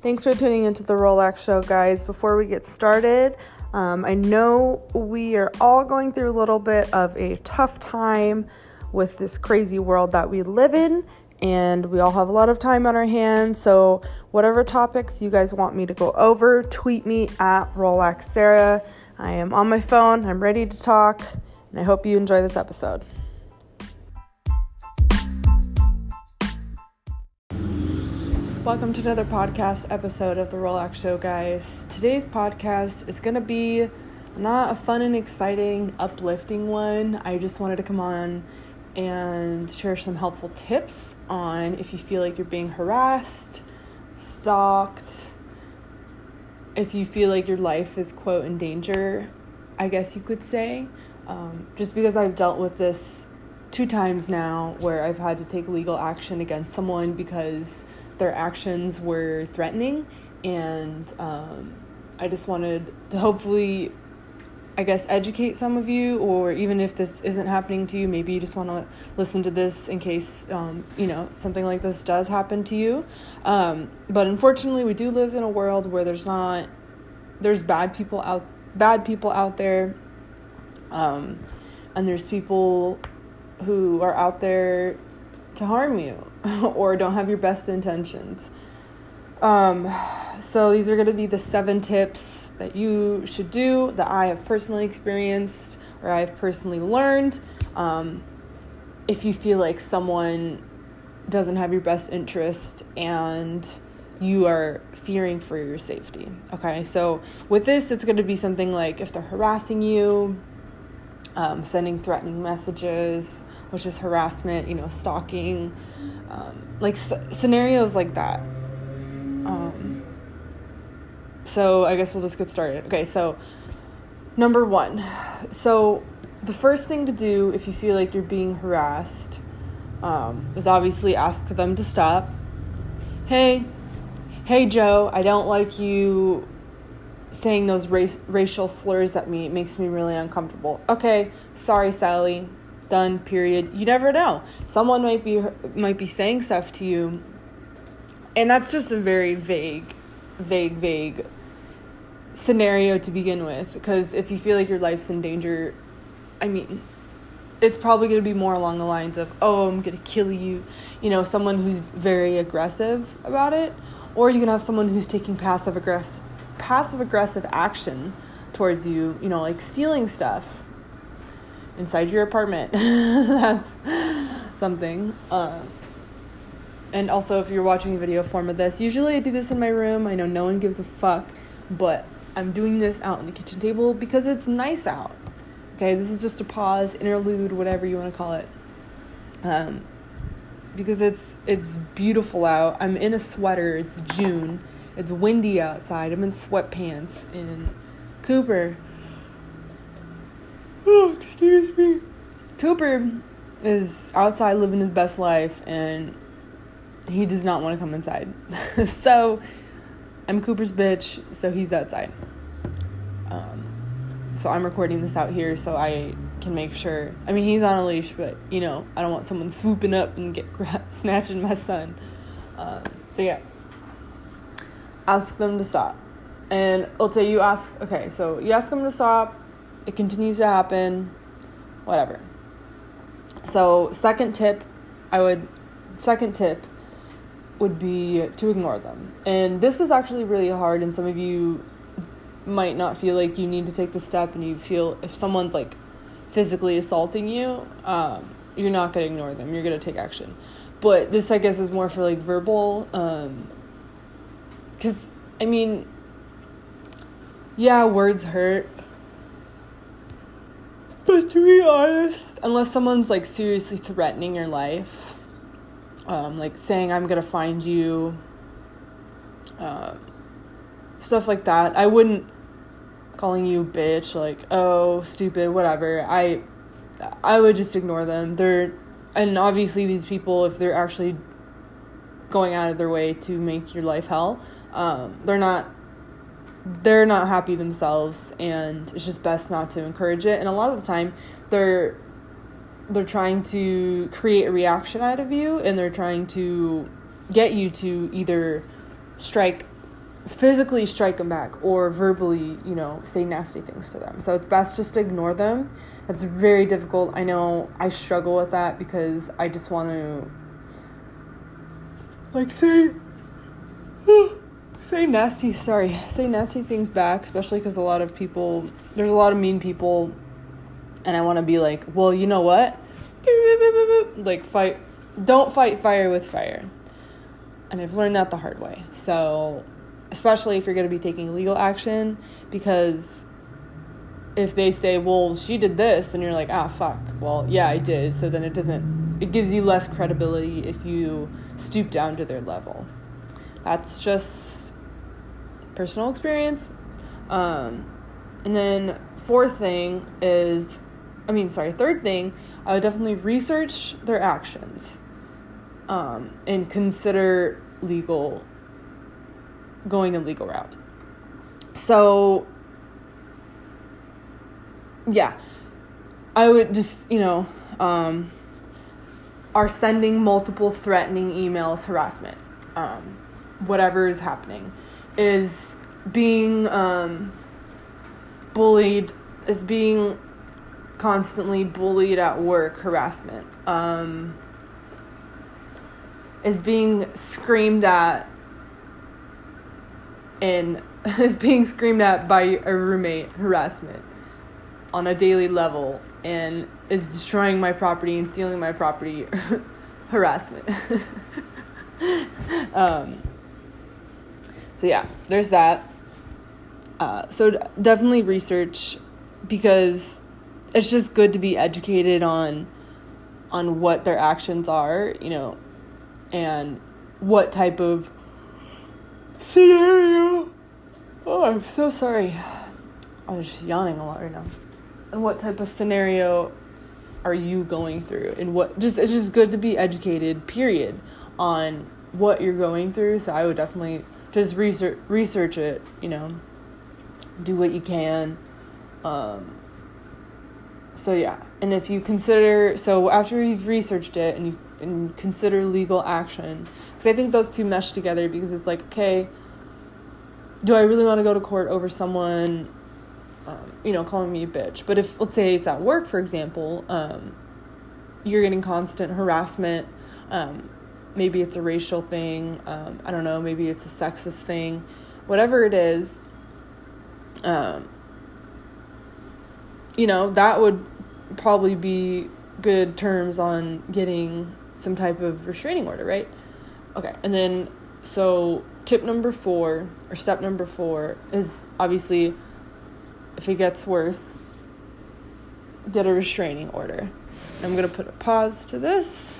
Thanks for tuning into the Rolex Show, guys. Before we get started, um, I know we are all going through a little bit of a tough time with this crazy world that we live in, and we all have a lot of time on our hands. So, whatever topics you guys want me to go over, tweet me at Rolak Sarah. I am on my phone, I'm ready to talk, and I hope you enjoy this episode. Welcome to another podcast episode of the Rolex Show, guys. Today's podcast is going to be not a fun and exciting, uplifting one. I just wanted to come on and share some helpful tips on if you feel like you're being harassed, stalked, if you feel like your life is, quote, in danger, I guess you could say. Um, just because I've dealt with this two times now where I've had to take legal action against someone because their actions were threatening, and um, I just wanted to hopefully, I guess, educate some of you, or even if this isn't happening to you, maybe you just want to listen to this in case um, you know something like this does happen to you. Um, but unfortunately, we do live in a world where there's not there's bad people out bad people out there, um, and there's people who are out there to harm you or don't have your best intentions. Um, so these are going to be the seven tips that you should do that I have personally experienced or I have personally learned. Um, if you feel like someone doesn't have your best interest and you are fearing for your safety. Okay, so with this, it's going to be something like if they're harassing you, um, sending threatening messages, which is harassment, you know, stalking, um, like scenarios like that. Um, so I guess we'll just get started. Okay, so number one. So the first thing to do if you feel like you're being harassed um, is obviously ask them to stop. Hey, hey Joe, I don't like you saying those race, racial slurs at me. It makes me really uncomfortable. Okay, sorry, Sally done period. You never know. Someone might be might be saying stuff to you and that's just a very vague vague vague scenario to begin with because if you feel like your life's in danger i mean it's probably going to be more along the lines of oh i'm going to kill you you know someone who's very aggressive about it or you can have someone who's taking passive aggressive passive aggressive action towards you you know like stealing stuff inside your apartment. That's something. Uh, and also, if you're watching a video form of this, usually I do this in my room. I know no one gives a fuck, but I'm doing this out on the kitchen table because it's nice out. Okay, this is just a pause, interlude, whatever you want to call it. Um, because it's it's beautiful out. I'm in a sweater. It's June. It's windy outside. I'm in sweatpants in Cooper. Cooper is outside living his best life and he does not want to come inside. so I'm Cooper's bitch, so he's outside. Um, so I'm recording this out here so I can make sure. I mean, he's on a leash, but you know, I don't want someone swooping up and get snatching my son. Um, so yeah, ask them to stop. And say you ask, okay, so you ask them to stop it continues to happen, whatever. So, second tip, I would, second tip would be to ignore them. And this is actually really hard, and some of you might not feel like you need to take the step, and you feel if someone's like physically assaulting you, um, you're not going to ignore them, you're going to take action. But this, I guess, is more for like verbal, because, um, I mean, yeah, words hurt, but to be honest, unless someone's like seriously threatening your life, um, like saying I'm gonna find you, uh, stuff like that, I wouldn't calling you bitch, like oh stupid, whatever. I I would just ignore them. They're and obviously these people, if they're actually going out of their way to make your life hell, um, they're not they're not happy themselves and it's just best not to encourage it and a lot of the time they're they're trying to create a reaction out of you and they're trying to get you to either strike physically strike them back or verbally, you know, say nasty things to them. So it's best just to ignore them. That's very difficult. I know I struggle with that because I just want to like say say nasty sorry. Say nasty things back especially because a lot of people there's a lot of mean people and i want to be like well you know what? Like fight don't fight fire with fire. And i've learned that the hard way. So especially if you're going to be taking legal action because if they say well she did this and you're like ah fuck. Well yeah i did. So then it doesn't it gives you less credibility if you stoop down to their level. That's just personal experience um, and then fourth thing is i mean sorry third thing i would definitely research their actions um, and consider legal going the legal route. So, yeah, I would just, you know, um, are sending multiple threatening emails, harassment, um, whatever is happening, is being um, bullied, is being constantly bullied at work, harassment, um, is being screamed at and is being screamed at by a roommate harassment on a daily level and is destroying my property and stealing my property harassment. Um, so yeah there's that uh, so definitely research because it's just good to be educated on on what their actions are you know and what type of scenario. Oh, I'm so sorry. I'm just yawning a lot right now. And what type of scenario are you going through? And what just it's just good to be educated, period, on what you're going through. So I would definitely just research research it, you know. Do what you can. Um so yeah, and if you consider so after you've researched it and you and consider legal action, because I think those two mesh together because it's like, okay, do I really want to go to court over someone, um, you know, calling me a bitch? But if, let's say it's at work, for example, um, you're getting constant harassment, um, maybe it's a racial thing, um, I don't know, maybe it's a sexist thing, whatever it is, um, you know, that would probably be good terms on getting some type of restraining order, right? Okay, and then so tip number four or step number four is obviously if it gets worse, get a restraining order. I'm gonna put a pause to this.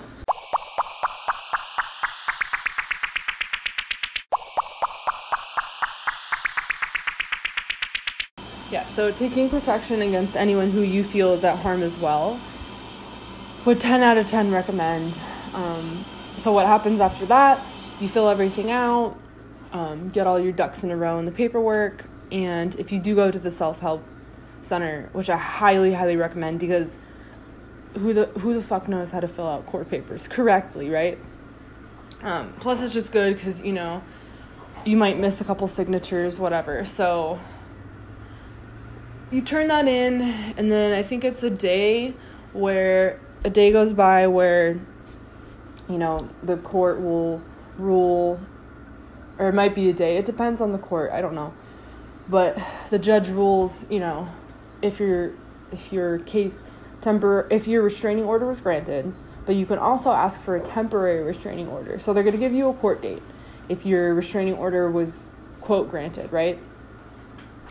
So taking protection against anyone who you feel is at harm as well would 10 out of 10 recommend. Um, so, what happens after that? You fill everything out, um, get all your ducks in a row in the paperwork, and if you do go to the self help center, which I highly, highly recommend because who the who the fuck knows how to fill out court papers correctly, right? Um, plus, it's just good because you know you might miss a couple signatures, whatever. So you turn that in, and then I think it's a day where a day goes by where you know the court will rule, or it might be a day. It depends on the court. I don't know, but the judge rules. You know, if your if your case temper if your restraining order was granted, but you can also ask for a temporary restraining order. So they're going to give you a court date if your restraining order was quote granted, right?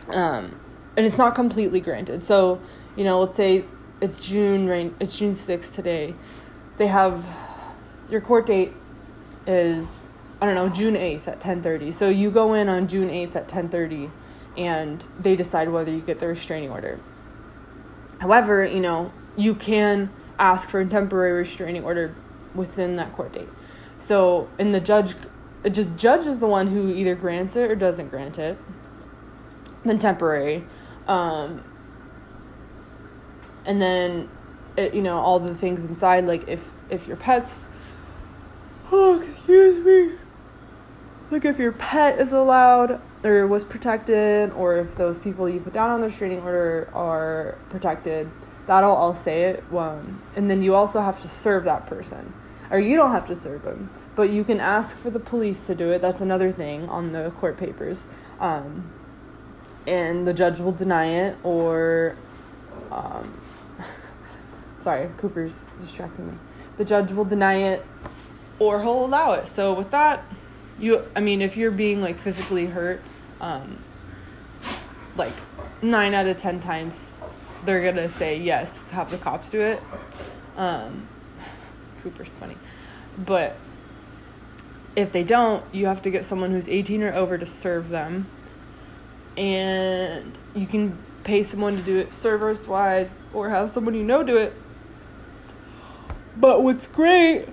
Um, and it's not completely granted. So you know, let's say it's June right? It's June sixth today. They have your court date is I don't know June eighth at ten thirty. So you go in on June eighth at ten thirty, and they decide whether you get the restraining order. However, you know you can ask for a temporary restraining order within that court date. So, and the judge, the judge is the one who either grants it or doesn't grant it. Then temporary, um, and then, it, you know, all the things inside, like if if your pets Oh, excuse me. like if your pet is allowed or was protected, or if those people you put down on the restraining order are protected. That'll all say it. Um, and then you also have to serve that person, or you don't have to serve them, but you can ask for the police to do it. That's another thing on the court papers. Um, and the judge will deny it, or um, sorry, Cooper's distracting me. The judge will deny it, or he'll allow it. So with that you i mean if you're being like physically hurt um like nine out of ten times they're gonna say yes have the cops do it um cooper's funny but if they don't you have to get someone who's 18 or over to serve them and you can pay someone to do it service wise or have someone you know do it. But what's great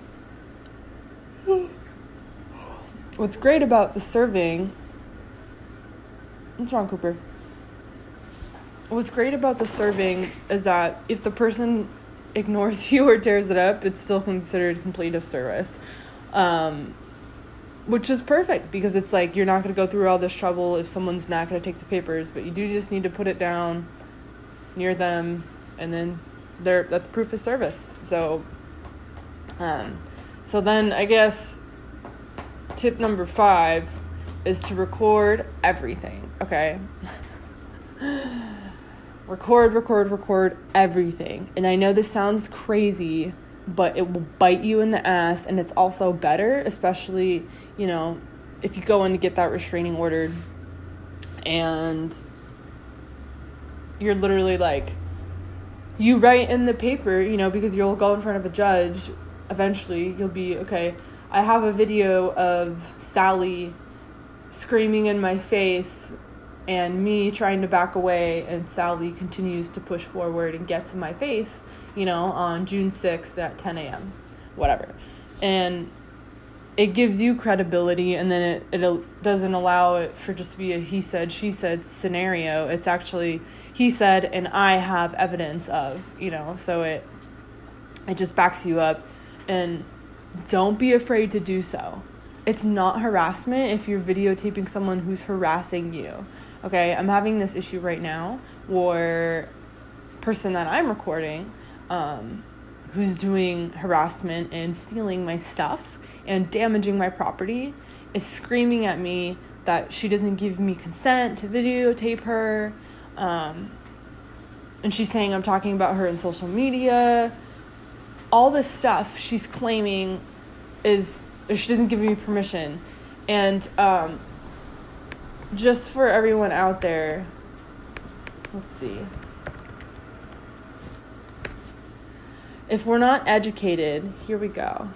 what's great about the serving what's wrong cooper? What's great about the serving is that if the person ignores you or tears it up it's still considered complete a service. Um, which is perfect because it's like you're not going to go through all this trouble if someone's not going to take the papers but you do just need to put it down near them and then there that's proof of service so um, so then i guess tip number five is to record everything, okay? record, record, record everything. And I know this sounds crazy, but it will bite you in the ass and it's also better, especially, you know, if you go in to get that restraining order and you're literally like you write in the paper, you know, because you'll go in front of a judge eventually, you'll be okay, I have a video of Sally screaming in my face and me trying to back away and Sally continues to push forward and gets in my face, you know, on June 6th at 10 a.m. Whatever. And it gives you credibility and then it, it doesn't allow it for just to be a he said, she said scenario. It's actually he said and I have evidence of, you know, so it it just backs you up and don't be afraid to do so. It's not harassment if you're videotaping someone who's harassing you. Okay, I'm having this issue right now where person that I'm recording um, who's doing harassment and stealing my stuff and damaging my property is screaming at me that she doesn't give me consent to videotape her. Um, and she's saying I'm talking about her in social media all this stuff she's claiming is she doesn't give me permission and um, just for everyone out there let's see if we're not educated here we go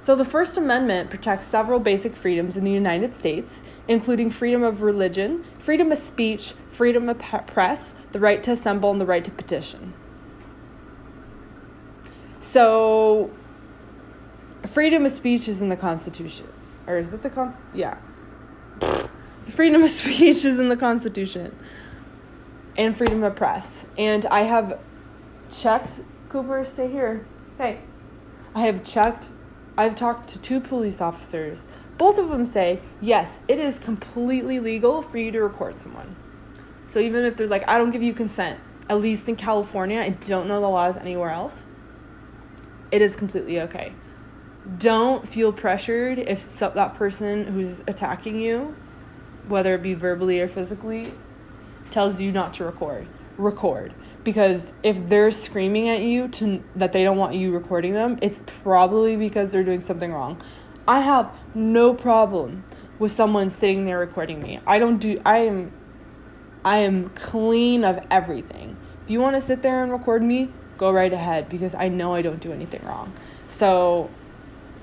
so the first amendment protects several basic freedoms in the united states including freedom of religion freedom of speech freedom of press the right to assemble and the right to petition so, freedom of speech is in the Constitution. Or is it the Con? Yeah. Freedom of speech is in the Constitution. And freedom of press. And I have checked. Cooper, stay here. Hey. I have checked. I've talked to two police officers. Both of them say, yes, it is completely legal for you to record someone. So even if they're like, I don't give you consent, at least in California, I don't know the laws anywhere else it is completely okay. Don't feel pressured if so, that person who's attacking you, whether it be verbally or physically, tells you not to record. Record because if they're screaming at you to that they don't want you recording them, it's probably because they're doing something wrong. I have no problem with someone sitting there recording me. I don't do I am I am clean of everything. If you want to sit there and record me, go right ahead because I know I don't do anything wrong. So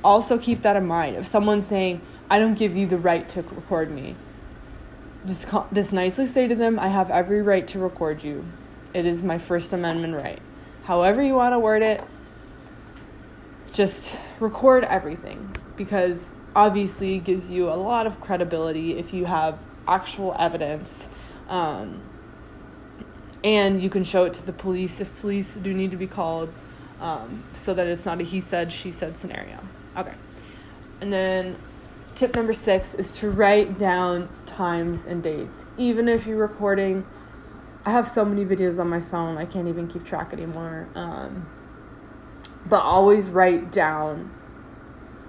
also keep that in mind. If someone's saying, I don't give you the right to record me, just, just nicely say to them, I have every right to record you. It is my First Amendment right. However, you want to word it, just record everything because obviously it gives you a lot of credibility if you have actual evidence. Um, and you can show it to the police if police do need to be called um, so that it's not a he said she said scenario okay and then tip number six is to write down times and dates. Even if you're recording, I have so many videos on my phone, I can't even keep track anymore. Um, but always write down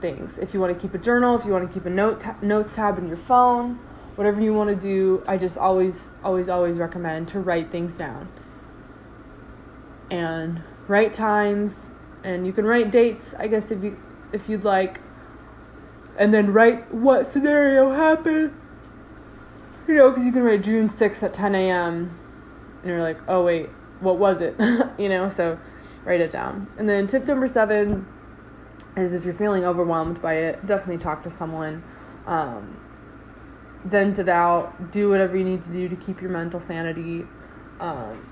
things. If you want to keep a journal, if you want to keep a note ta- notes tab in your phone, whatever you want to do, I just always always always recommend to write things down. And write times and you can write dates, I guess if you if you'd like. And then write what scenario happened. You know, because you can write June 6th at 10 a.m. And you're like, oh, wait, what was it? you know, so write it down. And then tip number seven is if you're feeling overwhelmed by it, definitely talk to someone. Um, vent it out. Do whatever you need to do to keep your mental sanity. Um,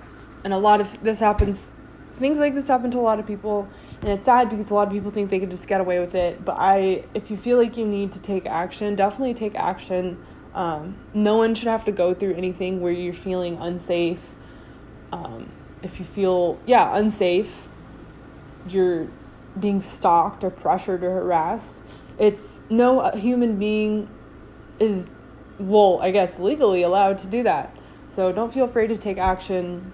and a lot of this happens, things like this happen to a lot of people. And it's sad because a lot of people think they can just get away with it. But I, if you feel like you need to take action, definitely take action. Um, no one should have to go through anything where you're feeling unsafe. Um, if you feel, yeah, unsafe, you're being stalked or pressured or harassed. It's no human being is, well, I guess legally allowed to do that. So don't feel afraid to take action.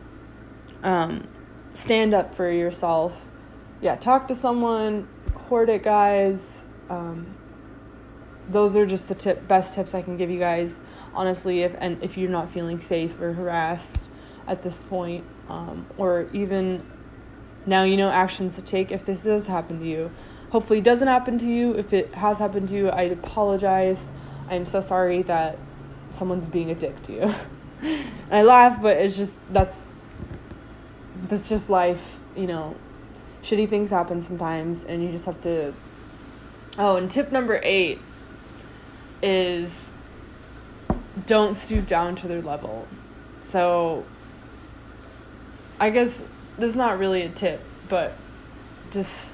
Um, stand up for yourself. Yeah, talk to someone, court it, guys. Um, those are just the tip, best tips I can give you guys. Honestly, if and if you're not feeling safe or harassed at this point, um, or even now you know actions to take if this does happen to you. Hopefully, it doesn't happen to you. If it has happened to you, I apologize. I'm so sorry that someone's being a dick to you. and I laugh, but it's just that's that's just life, you know. Shitty things happen sometimes, and you just have to. Oh, and tip number eight is don't stoop down to their level. So, I guess this is not really a tip, but just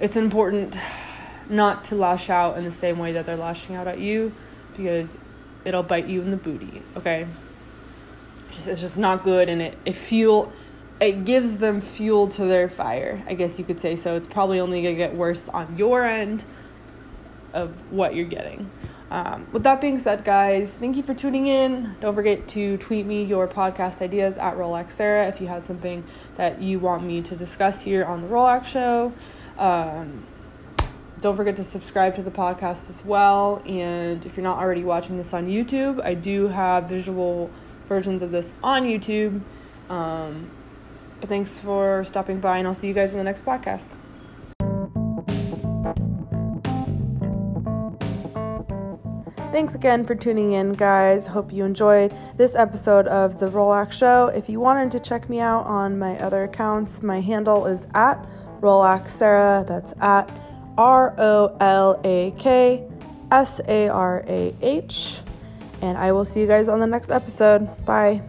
it's important not to lash out in the same way that they're lashing out at you because it'll bite you in the booty, okay? Just it's just not good and it, it fuel it gives them fuel to their fire, I guess you could say. So it's probably only gonna get worse on your end of what you're getting. Um, with that being said, guys, thank you for tuning in. Don't forget to tweet me your podcast ideas at Rolak Sarah if you had something that you want me to discuss here on the Rolex Show. Um, don't forget to subscribe to the podcast as well. And if you're not already watching this on YouTube, I do have visual versions of this on YouTube. Um, but thanks for stopping by, and I'll see you guys in the next podcast. Thanks again for tuning in, guys. Hope you enjoyed this episode of The Rolex Show. If you wanted to check me out on my other accounts, my handle is at Rolak Sarah. That's at R O L A K S A R A H. And I will see you guys on the next episode. Bye.